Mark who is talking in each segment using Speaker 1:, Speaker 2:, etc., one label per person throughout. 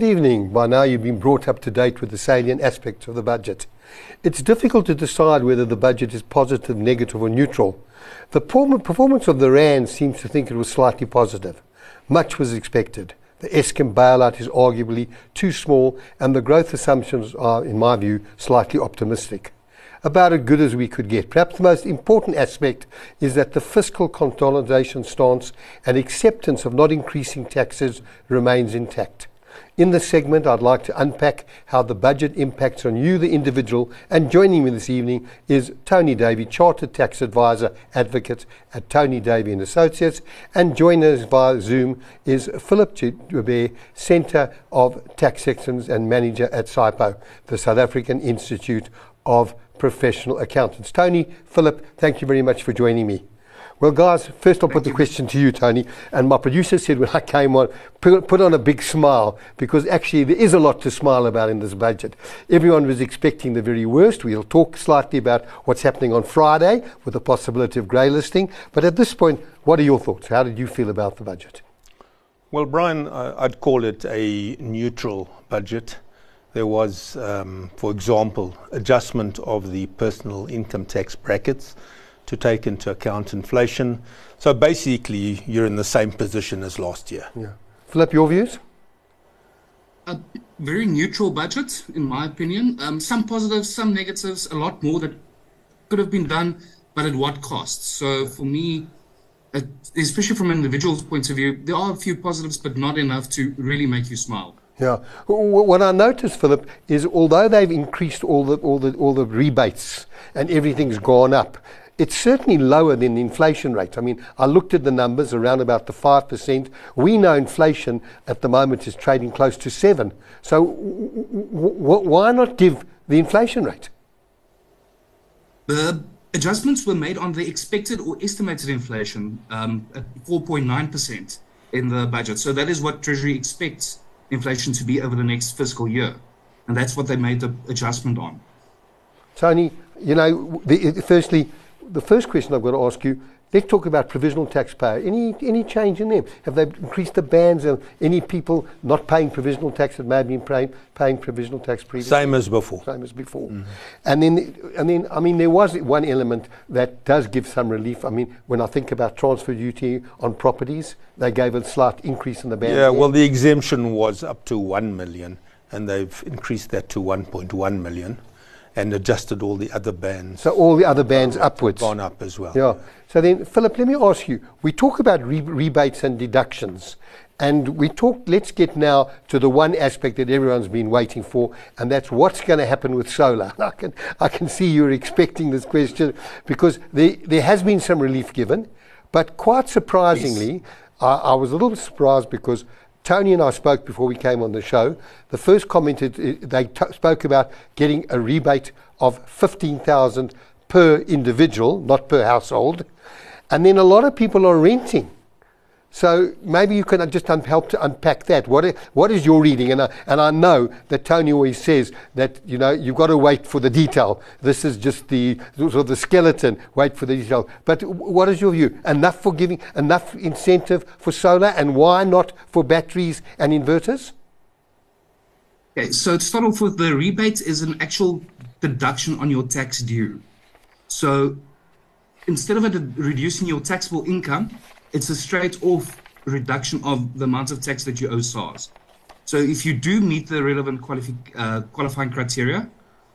Speaker 1: Good evening. By now, you've been brought up to date with the salient aspects of the budget. It's difficult to decide whether the budget is positive, negative, or neutral. The performance of the RAND seems to think it was slightly positive. Much was expected. The Eskom bailout is arguably too small, and the growth assumptions are, in my view, slightly optimistic about as good as we could get. Perhaps the most important aspect is that the fiscal consolidation stance and acceptance of not increasing taxes remains intact. In this segment, I'd like to unpack how the budget impacts on you, the individual, and joining me this evening is Tony Davey, Chartered Tax Advisor Advocate at Tony Davey and Associates, and joining us via Zoom is Philip Joubert, Centre of Tax Sections and Manager at SAIPA, the South African Institute of Professional Accountants. Tony, Philip, thank you very much for joining me. Well, guys, first I'll put the question to you, Tony. And my producer said when I came on, put, put, on a big smile because actually there is a lot to smile about in this budget. Everyone was expecting the very worst. We'll talk slightly about what's happening on Friday with the possibility of grey listing. But at this point, what are your thoughts? How did you feel about the budget?
Speaker 2: Well, Brian, I'd call it a neutral budget. There was, um, for example, adjustment of the personal income tax brackets to take into account inflation. So basically, you're in the same position as last year.
Speaker 1: Yeah. Philip, your views?
Speaker 3: A very neutral budget, in my opinion. Um, some positives, some negatives, a lot more that could have been done, but at what cost? So for me, especially from an individual's point of view, there are a few positives, but not enough to really make you smile.
Speaker 1: Yeah. What I noticed, Philip, is although they've increased all the all the all the rebates and everything's gone up, it's certainly lower than the inflation rate. I mean, I looked at the numbers around about the five percent. We know inflation at the moment is trading close to seven. So why not give the inflation rate?
Speaker 3: The adjustments were made on the expected or estimated inflation um, at 4.9% in the budget. So that is what Treasury expects inflation to be over the next fiscal year. And that's what they made the adjustment on.
Speaker 1: Tony, you know, the, firstly, the first question I've got to ask you let's talk about provisional taxpayer. Any, any change in them? Have they increased the bands of any people not paying provisional tax that may have been paying, paying provisional tax previously?
Speaker 2: Same as before.
Speaker 1: Same as before. Mm-hmm. And then, and then, I mean, there was one element that does give some relief. I mean, when I think about transfer duty on properties, they gave a slight increase in the band.
Speaker 2: Yeah, there. well, the exemption was up to 1 million, and they've increased that to 1.1 million and adjusted all the other bands.
Speaker 1: So all the other bands um, upwards.
Speaker 2: Gone up as well.
Speaker 1: Yeah. So then, Philip, let me ask you. We talk about re- rebates and deductions, and we talk. Let's get now to the one aspect that everyone's been waiting for, and that's what's going to happen with solar. I can I can see you're expecting this question because there there has been some relief given, but quite surprisingly, yes. I, I was a little surprised because Tony and I spoke before we came on the show. The first comment they t- spoke about getting a rebate of fifteen thousand per individual, not per household, and then a lot of people are renting. So maybe you can just help to unpack that. What is, what is your reading? And I, and I know that Tony always says that you know you've got to wait for the detail. This is just the sort of the skeleton. Wait for the detail. But what is your view? Enough for giving enough incentive for solar, and why not for batteries and inverters?
Speaker 3: Okay, so to start off with, the rebate is an actual deduction on your tax due. So instead of reducing your taxable income, it's a straight off reduction of the amount of tax that you owe SARS. So if you do meet the relevant qualifi- uh, qualifying criteria,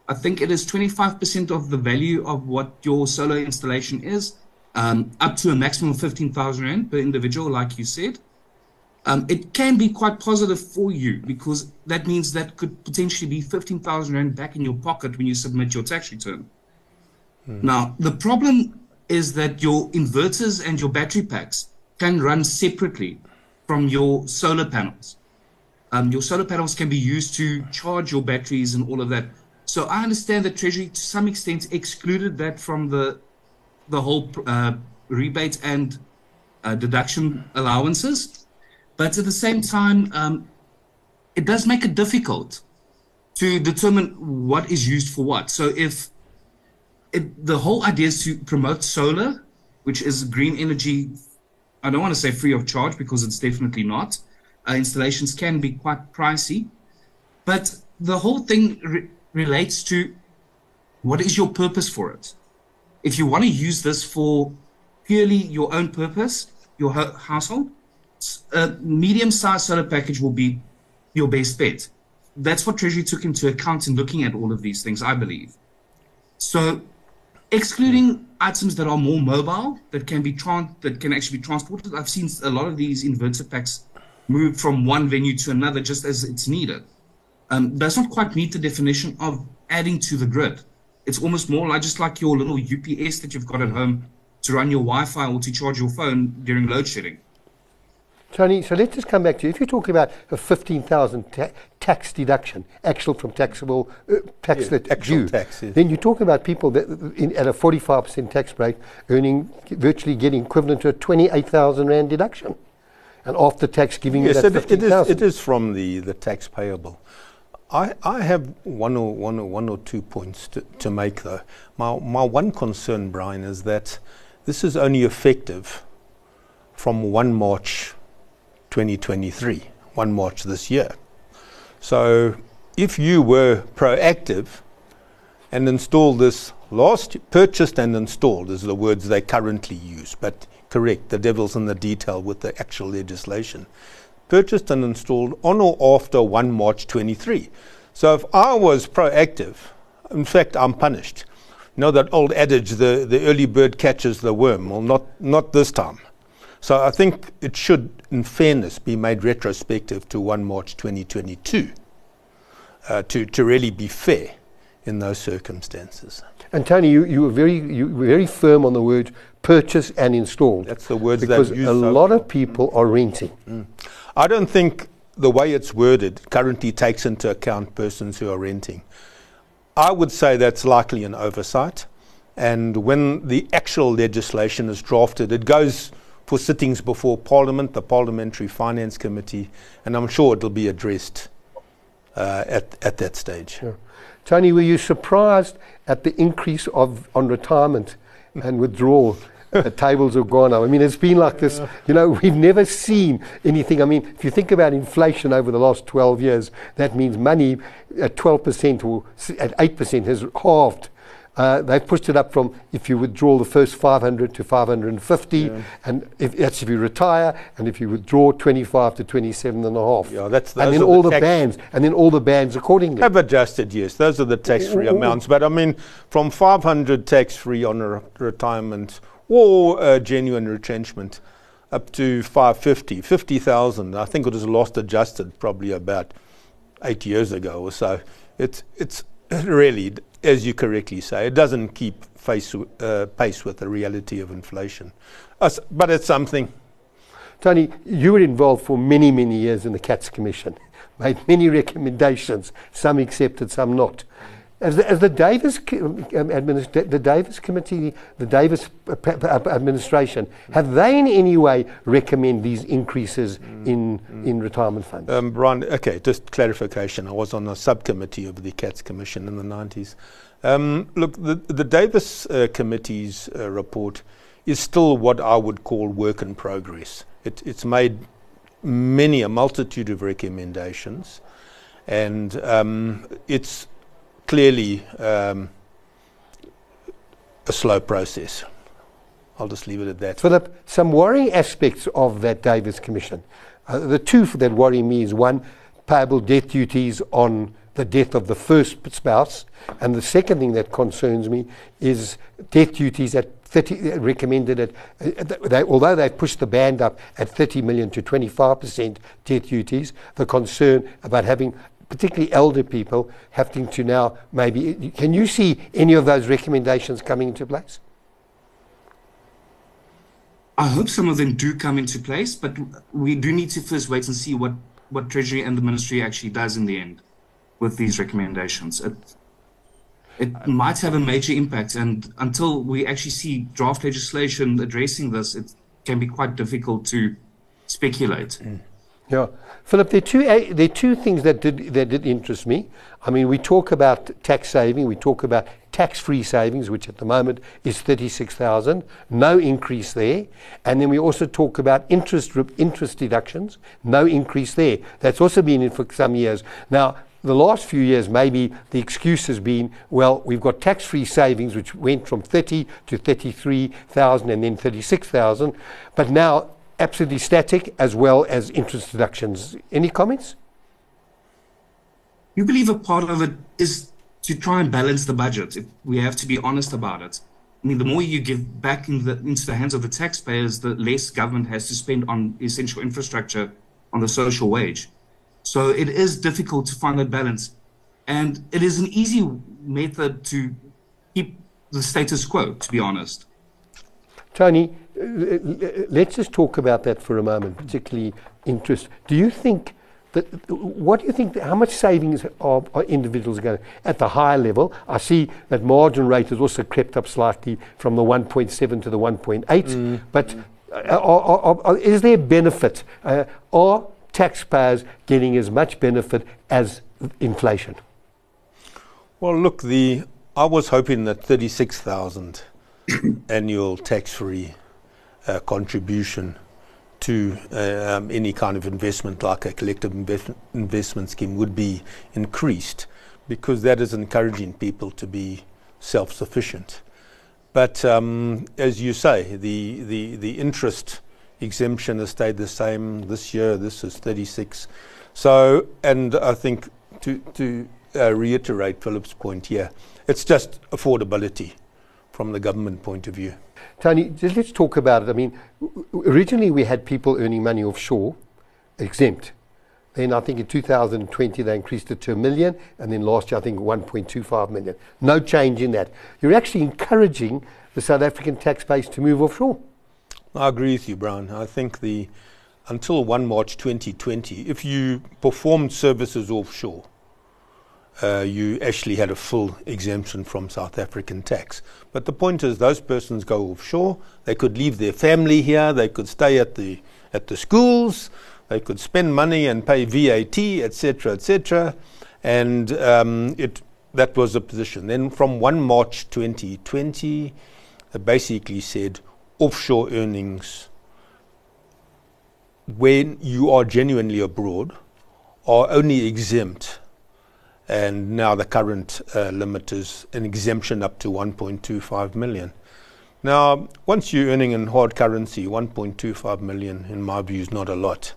Speaker 3: I think it is 25% of the value of what your solar installation is, um, up to a maximum of 15,000 Rand per individual, like you said. Um, it can be quite positive for you because that means that could potentially be 15,000 Rand back in your pocket when you submit your tax return. Hmm. Now, the problem is that your inverters and your battery packs can run separately from your solar panels. Um, your solar panels can be used to charge your batteries and all of that. So I understand that Treasury, to some extent, excluded that from the the whole uh, rebate and uh, deduction allowances. But at the same time, um, it does make it difficult to determine what is used for what. So if it, the whole idea is to promote solar, which is green energy. I don't want to say free of charge because it's definitely not, uh, installations can be quite pricey. But the whole thing re- relates to what is your purpose for it? If you want to use this for purely your own purpose, your ho- household, a medium-sized solar package will be your best bet. That's what Treasury took into account in looking at all of these things, I believe. So, excluding items that are more mobile, that can be tran- that can actually be transported, I've seen a lot of these inverter packs move from one venue to another just as it's needed. Um, does not quite meet the definition of adding to the grid. It's almost more like just like your little UPS that you've got at home to run your Wi-Fi or to charge your phone during load shedding.
Speaker 1: Tony, so let's just come back to you. If you're talking about a 15,000 ta- tax deduction, actual from taxable uh, tax
Speaker 2: Yeah,
Speaker 1: that
Speaker 2: actual
Speaker 1: due,
Speaker 2: tax, yes.
Speaker 1: then you talk about people that in, at a 45% tax rate earning virtually getting equivalent to a 28,000 rand deduction, and after tax giving
Speaker 2: Yes,
Speaker 1: you that
Speaker 2: it, it, is,
Speaker 1: 15,000.
Speaker 2: it is from the, the tax payable. I, I have one or, one, or, one or two points to, to make, though. My, my one concern, Brian, is that this is only effective from 1 March 2023, 1 March this year. So if you were proactive and installed this last, purchased and installed is the words they currently use, but correct, the devil's in the detail with the actual legislation. Purchased and installed on or after 1 March 23. So if I was proactive, in fact, I'm punished. You know that old adage, the, the early bird catches the worm? Well, not, not this time. So I think it should, in fairness, be made retrospective to 1 March 2022 uh, to, to really be fair in those circumstances.
Speaker 1: And Tony, you, you were very you were very firm on the word purchase and install.
Speaker 2: That's the words
Speaker 1: because
Speaker 2: used
Speaker 1: a
Speaker 2: so
Speaker 1: lot of people are renting.
Speaker 2: I don't think the way it's worded currently takes into account persons who are renting. I would say that's likely an oversight. And when the actual legislation is drafted, it goes for sittings before Parliament, the Parliamentary Finance Committee, and I'm sure it'll be addressed uh, at, at that stage.
Speaker 1: Sure. Tony, were you surprised at the increase of on retirement and withdrawal? the tables have gone up. I mean, it's been like this. You know, we've never seen anything. I mean, if you think about inflation over the last 12 years, that means money at 12% or at 8% has halved. Uh, they've pushed it up from if you withdraw the first 500 to 550, and if that's if you retire, and if you withdraw 25 to 27 and a half.
Speaker 2: Yeah, that's-
Speaker 1: and then
Speaker 2: are the
Speaker 1: all the bands, and then all the bands accordingly.
Speaker 2: Have adjusted, yes. Those are the tax-free amounts. But I mean, from 500 tax-free on a re- retirement or uh, genuine retrenchment up to 550, 50,000. I think it was last adjusted probably about eight years ago or so. It's, it's really, as you correctly say, it doesn't keep face, uh, pace with the reality of inflation. Us- but it's something.
Speaker 1: Tony, you were involved for many, many years in the Katz Commission, made many recommendations, some accepted, some not. As the, as the Davis um, administ- the Davis Committee, the Davis uh, p- uh, administration, have they in any way recommend these increases in in retirement funds?
Speaker 2: Um, Brian, okay, just clarification. I was on a subcommittee of the Katz Commission in the 90s. Um, look, the, the Davis uh, Committee's uh, report is still what I would call work in progress. It, it's made many, a multitude of recommendations, and um, it's clearly um, a slow process. I'll just leave it at that.
Speaker 1: Philip, some worrying aspects of that Davis Commission. Uh, the two that worry me is one, payable death duties on the death of the first spouse, and the second thing that concerns me is death duties at 30, uh, recommended at, uh, they, although they've pushed the band up at 30 million to 25% death duties, the concern about having particularly elder people having to now maybe, can you see any of those recommendations coming into place?
Speaker 3: I hope some of them do come into place, but we do need to first wait and see what, what Treasury and the Ministry actually does in the end with these recommendations. It, it might have a major impact, and until we actually see draft legislation addressing this, it can be quite difficult to speculate. Mm.
Speaker 1: Yeah, Philip, there are two uh, there are two things that did that did interest me. I mean, we talk about tax saving, we talk about tax-free savings, which at the moment is 36,000, no increase there. And then we also talk about interest interest deductions, no increase there. That's also been in for some years. Now, the last few years, maybe the excuse has been, well, we've got tax-free savings, which went from 30 to 33,000 and then 36,000, but now absolutely static as well as interest deductions. Any comments?
Speaker 3: You believe a part of it is to try and balance the budget. If we have to be honest about it. I mean, the more you give back in the, into the hands of the taxpayers, the less government has to spend on essential infrastructure, on the social wage. So it is difficult to find that balance. And it is an easy method to keep the status quo, to be honest.
Speaker 1: Tony, let's just talk about that for a moment, particularly interest. Do you think that, what do you think, how much savings are, are individuals going to, at the higher level? I see that margin rate has also crept up slightly from the 1.7 to the 1.8, mm. but uh, are, are, is there benefit? Uh, are taxpayers getting as much benefit as inflation?
Speaker 2: Well, look, the I was hoping that 36,000 annual tax-free contribution to um, any kind of investment like a collective invest- investment scheme would be increased because that is encouraging people to be self-sufficient. But um, as you say, the, the, the interest exemption has stayed the same this year. This is 36. So, and I think to, to uh, reiterate Philip's point here, it's just affordability from the government point of view.
Speaker 1: Tony, just let's talk about it. I mean, originally we had people earning money offshore, exempt. Then I think in 2020 they increased it to a million, and then last year I think 1.25 million. No change in that. You're actually encouraging the South African tax base to move offshore.
Speaker 2: I agree with you, Brian. I think the until 1 March 2020, if you performed services offshore, uh, you actually had a full exemption from South African tax. But the point is, those persons go offshore. They could leave their family here. They could stay at the at the schools. They could spend money and pay VAT, etc., etc. And um, it that was the position. Then from 1 March 2020, they basically said offshore earnings when you are genuinely abroad are only exempt and now the current uh, limit is an exemption up to 1.25 million. Now, once you're earning in hard currency, 1.25 million, in my view, is not a lot.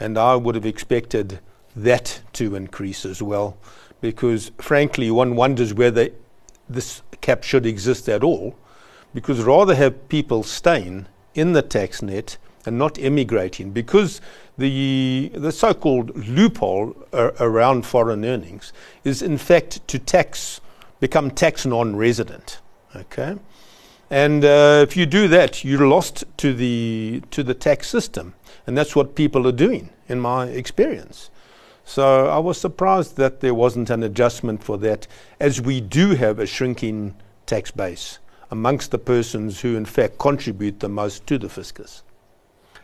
Speaker 2: And I would have expected that to increase as well, because frankly, one wonders whether this cap should exist at all, because rather have people staying in the tax net and not emigrating, because the, the so-called loophole around foreign earnings is in fact to tax, become tax non-resident. Okay, and uh, if you do that, you're lost to the to the tax system, and that's what people are doing, in my experience. So I was surprised that there wasn't an adjustment for that, as we do have a shrinking tax base amongst the persons who, in fact, contribute the most to the fiscus.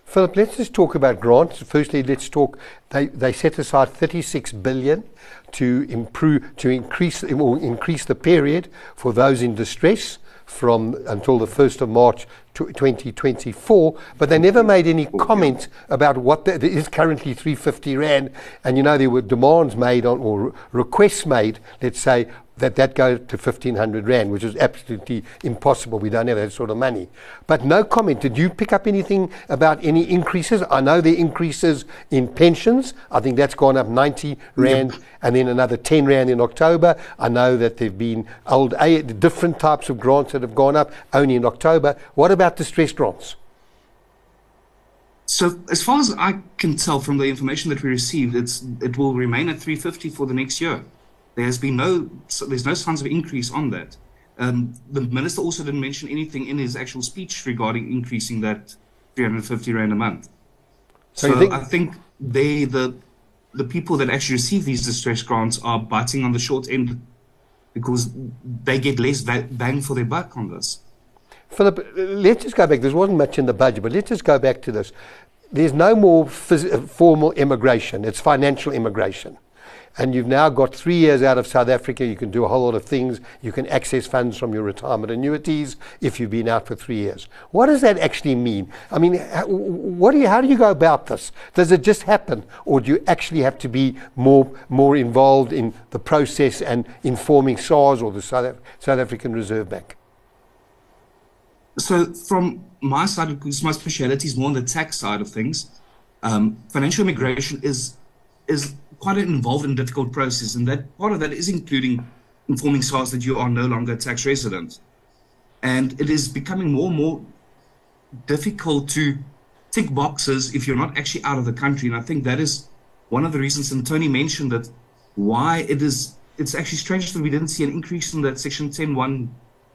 Speaker 1: Philip, let's just talk about grants. Firstly, let's talk. They, they set aside 36 billion to improve, to increase, or increase the period for those in distress from until the 1st of March 2024, but they never made any comment about what the, there is currently 350 rand. And you know there were demands made on or requests made, let's say, that that go to 1500 rand, which is absolutely impossible. We don't have that sort of money. But no comment. Did you pick up anything about any increases? I know the increases in pensions. I think that's gone up 90 rand yep. and then another 10 rand in October. I know that there've been old different types of grants that have gone up only in October. What about the stress grants?
Speaker 3: So, as far as I can tell from the information that we received, it's it will remain at 350 for the next year. There has been no, there's no signs of increase on that. Um, the minister also didn't mention anything in his actual speech regarding increasing that 350 rand a month. So, so think- I think they, the the people that actually receive these distress grants are biting on the short end because they get less bang for their buck on this.
Speaker 1: Philip, let's just go back. There wasn't much in the budget, but let's just go back to this. There's no more phys- formal immigration. It's financial immigration. And you've now got three years out of South Africa. You can do a whole lot of things. You can access funds from your retirement annuities if you've been out for three years. What does that actually mean? I mean, what do you, how do you go about this? Does it just happen, or do you actually have to be more more involved in the process and informing SARS or the South, South African Reserve Bank?
Speaker 3: So, from my side, because my speciality is more on the tax side of things, um, financial immigration is is quite an involved and difficult process, and that part of that is including informing SARS that you are no longer a tax resident, and it is becoming more and more difficult to tick boxes if you're not actually out of the country, and I think that is one of the reasons. And Tony mentioned that why it is it's actually strange that we didn't see an increase in that Section 10.1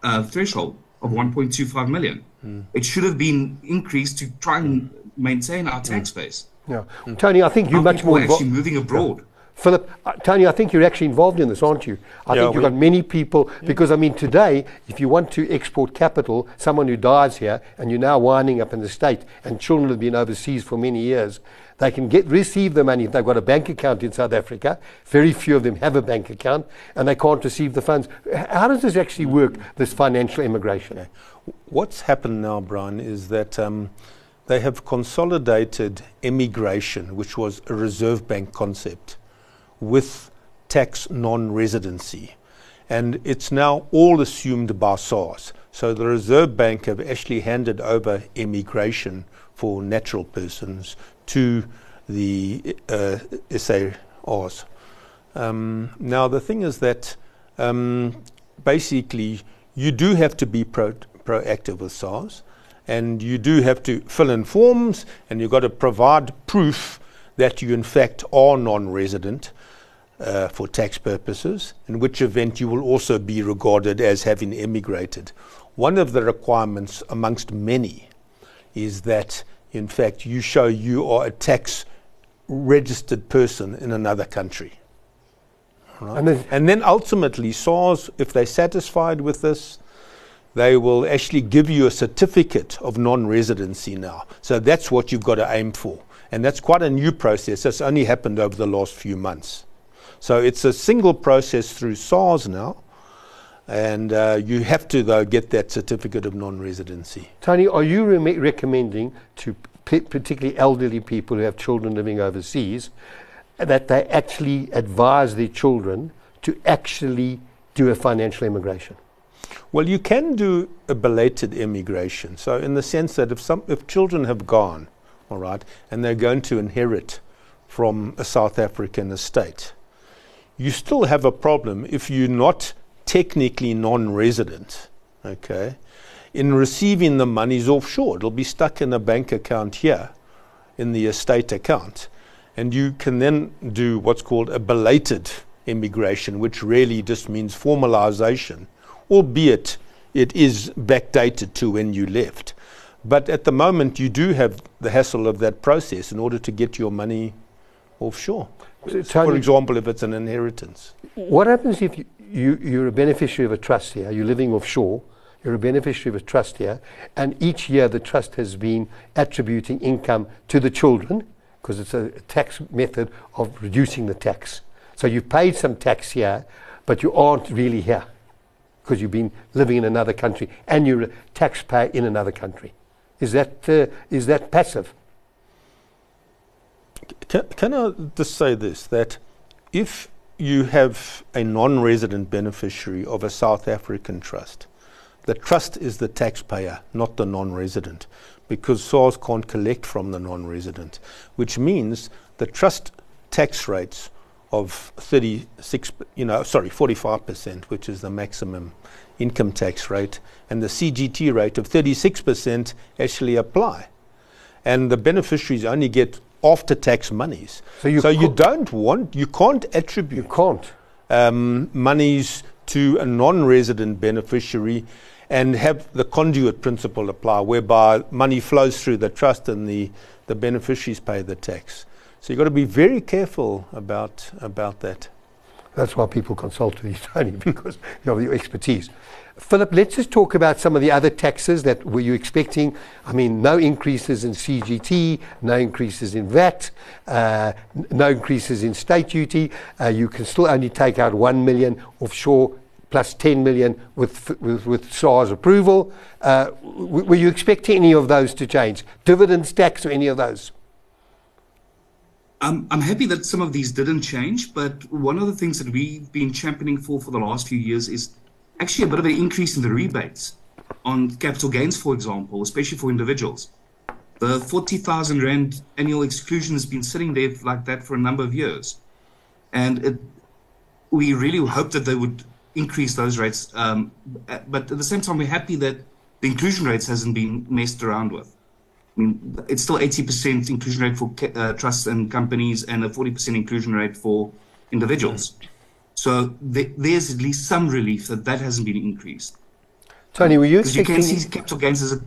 Speaker 3: uh, threshold of 1.25 million. Mm. It should have been increased to try and maintain our tax base.
Speaker 1: Yeah, mm. Tony, I think you're much more
Speaker 3: involved. actually moving abroad. Yeah.
Speaker 1: Philip, uh, Tony, I think you're actually involved in this, aren't you? I yeah, think you've got many people, yeah. because I mean, today, if you want to export capital, someone who dies here and you're now winding up in the state and children have been overseas for many years, they can get receive the money if they've got a bank account in South Africa. Very few of them have a bank account, and they can't receive the funds. How does this actually work? This financial immigration. Okay.
Speaker 2: What's happened now, Brian, is that. Um, they have consolidated emigration, which was a Reserve Bank concept, with tax non residency. And it's now all assumed by SARS. So the Reserve Bank have actually handed over emigration for natural persons to the uh, SARS. Um, now, the thing is that um, basically you do have to be pro- proactive with SARS, and you do have to fill in forms, and you've got to provide proof that you, in fact, are non resident. Uh, for tax purposes, in which event you will also be regarded as having emigrated. One of the requirements, amongst many, is that in fact, you show you are a tax registered person in another country. Right? And, then, and then ultimately, SARS, if they're satisfied with this, they will actually give you a certificate of non residency now. So that's what you've got to aim for. And that's quite a new process. That's only happened over the last few months. So it's a single process through SARS now. And uh, you have to, though, get that certificate of non residency.
Speaker 1: Tony, are you re- recommending to p- particularly elderly people who have children living overseas that they actually advise their children to actually do a financial immigration?
Speaker 2: Well, you can do a belated immigration. So, in the sense that if, some, if children have gone, all right, and they're going to inherit from a South African estate, you still have a problem if you're not technically non-resident, okay, in receiving the monies offshore. It'll be stuck in a bank account here, in the estate account. And you can then do what's called a belated immigration, which really just means formalization, albeit it is backdated to when you left. But at the moment, you do have the hassle of that process in order to get your money offshore. So For example, if it's an inheritance.
Speaker 1: What happens if you, you, you're a beneficiary of a trust here, you're living offshore, you're a beneficiary of a trust here, and each year the trust has been attributing income to the children, because it's a tax method of reducing the tax. So you've paid some tax here, but you aren't really here, because you've been living in another country, and you're a taxpayer in another country. Is that, uh, is that passive?
Speaker 2: Can, can I just say this, that if you have a non resident beneficiary of a South African trust. The trust is the taxpayer, not the non resident, because SARS can't collect from the non resident, which means the trust tax rates of 36, you know, sorry, 45%, which is the maximum income tax rate, and the CGT rate of 36% actually apply. And the beneficiaries only get after tax monies. So you, so you don't want, you can't attribute
Speaker 1: you can't.
Speaker 2: Um, monies to a non resident beneficiary and have the conduit principle apply, whereby money flows through the trust and the, the beneficiaries pay the tax. So you've got to be very careful about, about that.
Speaker 1: That's why people consult with you, Tony, because you have your expertise. Philip, let's just talk about some of the other taxes that were you expecting. I mean, no increases in CGT, no increases in VAT, uh, no increases in state duty. Uh, you can still only take out 1 million offshore plus 10 million with, with, with SARS approval. Uh, were you expecting any of those to change? Dividends tax or any of those?
Speaker 3: I'm, I'm happy that some of these didn't change, but one of the things that we've been championing for for the last few years is actually a bit of an increase in the rebates on capital gains, for example, especially for individuals. The 40,000 Rand annual exclusion has been sitting there like that for a number of years. And it, we really hope that they would increase those rates. Um, but at the same time, we're happy that the inclusion rates hasn't been messed around with. I mean, it's still 80% inclusion rate for uh, trusts and companies and a 40% inclusion rate for individuals. Mm. So th- there's at least some relief that that hasn't been increased.
Speaker 1: Tony, were you
Speaker 3: expecting... you can see capital gains as a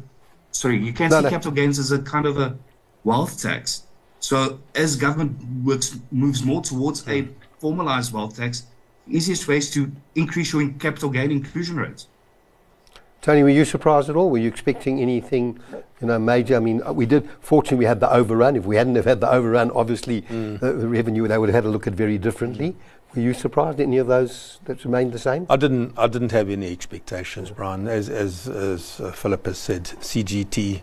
Speaker 3: sorry, you can no, see no. capital gains as a kind of a wealth tax. So as government works moves more towards a formalized wealth tax, the easiest way is to increase your capital gain inclusion rates.
Speaker 1: Tony, were you surprised at all? Were you expecting anything, you know, major? I mean, we did. Fortunately, we had the overrun. If we hadn't have had the overrun, obviously mm. the, the, revenue they would have had to look at very differently. Were you surprised at any of those that remained the same?
Speaker 2: I didn't. I didn't have any expectations, Brian. As as, as uh, Philip has said, CGT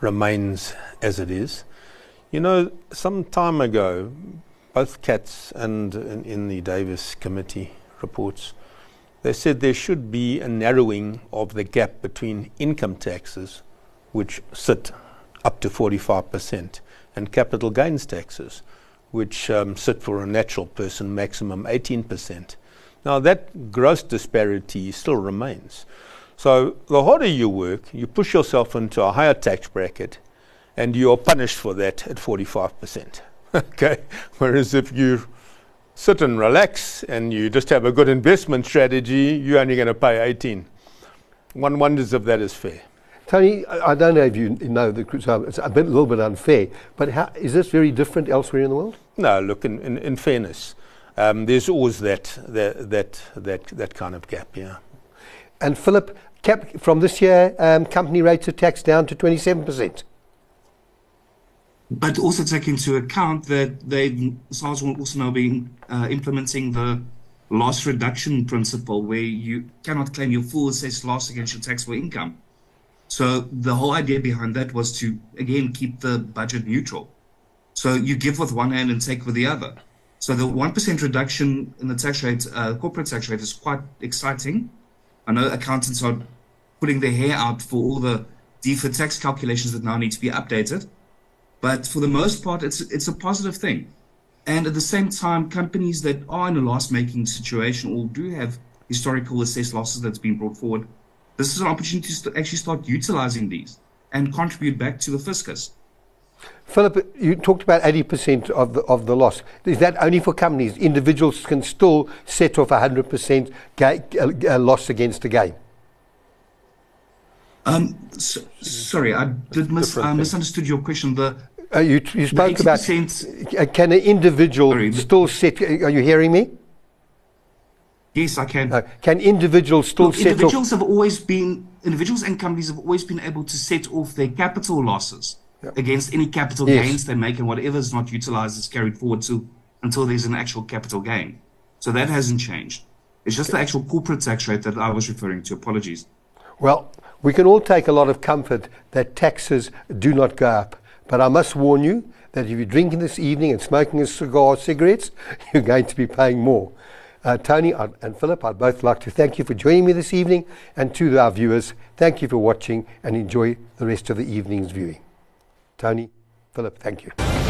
Speaker 2: remains as it is. You know, some time ago, both Katz and in, in the Davis committee reports, they said there should be a narrowing of the gap between income taxes, which sit up to 45%, and capital gains taxes, which um, sit for a natural person maximum 18%. Now, that gross disparity still remains. So, the harder you work, you push yourself into a higher tax bracket, and you're punished for that at 45%. okay? Whereas if you sit and relax and you just have a good investment strategy, you're only going to pay 18. One wonders if that is fair.
Speaker 1: Tony, I don't know if you know the it's a, bit, a little bit unfair, but how, is this very different elsewhere in the world?
Speaker 2: No, look, in, in, in fairness, um, there's always that, that, that, that, that kind of gap, yeah.
Speaker 1: And Philip, cap, from this year, um, company rates of tax down to 27%.
Speaker 3: But also take into account that they SARS will also now be uh, implementing the loss reduction principle, where you cannot claim your full assessed loss against your taxable income. So the whole idea behind that was to again keep the budget neutral. So you give with one hand and take with the other. So the one percent reduction in the tax rate, uh, corporate tax rate, is quite exciting. I know accountants are putting their hair out for all the deferred tax calculations that now need to be updated. But for the most part, it's it's a positive thing. And at the same time, companies that are in a loss-making situation or do have historical assessed losses that's been brought forward this is an opportunity to actually start utilizing these and contribute back to the fiscus.
Speaker 1: Philip, you talked about 80% of the, of the loss. Is that only for companies? Individuals can still set off 100% ga- uh, loss against the gain?
Speaker 3: Um, so, sorry, I did mis- I misunderstood your question. The
Speaker 1: uh, you, you spoke about uh, can an individual sorry, still set? Are you hearing me?
Speaker 3: Yes, I can.
Speaker 1: Uh, can individuals still Look,
Speaker 3: individuals off? have always been individuals and companies have always been able to set off their capital losses against any capital yes. gains they make, and whatever is not utilized is carried forward to until there's an actual capital gain. So that hasn't changed. It's just the actual corporate tax rate that I was referring to. Apologies.
Speaker 1: Well, we can all take a lot of comfort that taxes do not go up, but I must warn you that if you're drinking this evening and smoking a cigar, or cigarettes, you're going to be paying more. Uh, Tony and Philip, I'd both like to thank you for joining me this evening, and to our viewers, thank you for watching and enjoy the rest of the evening's viewing. Tony, Philip, thank you.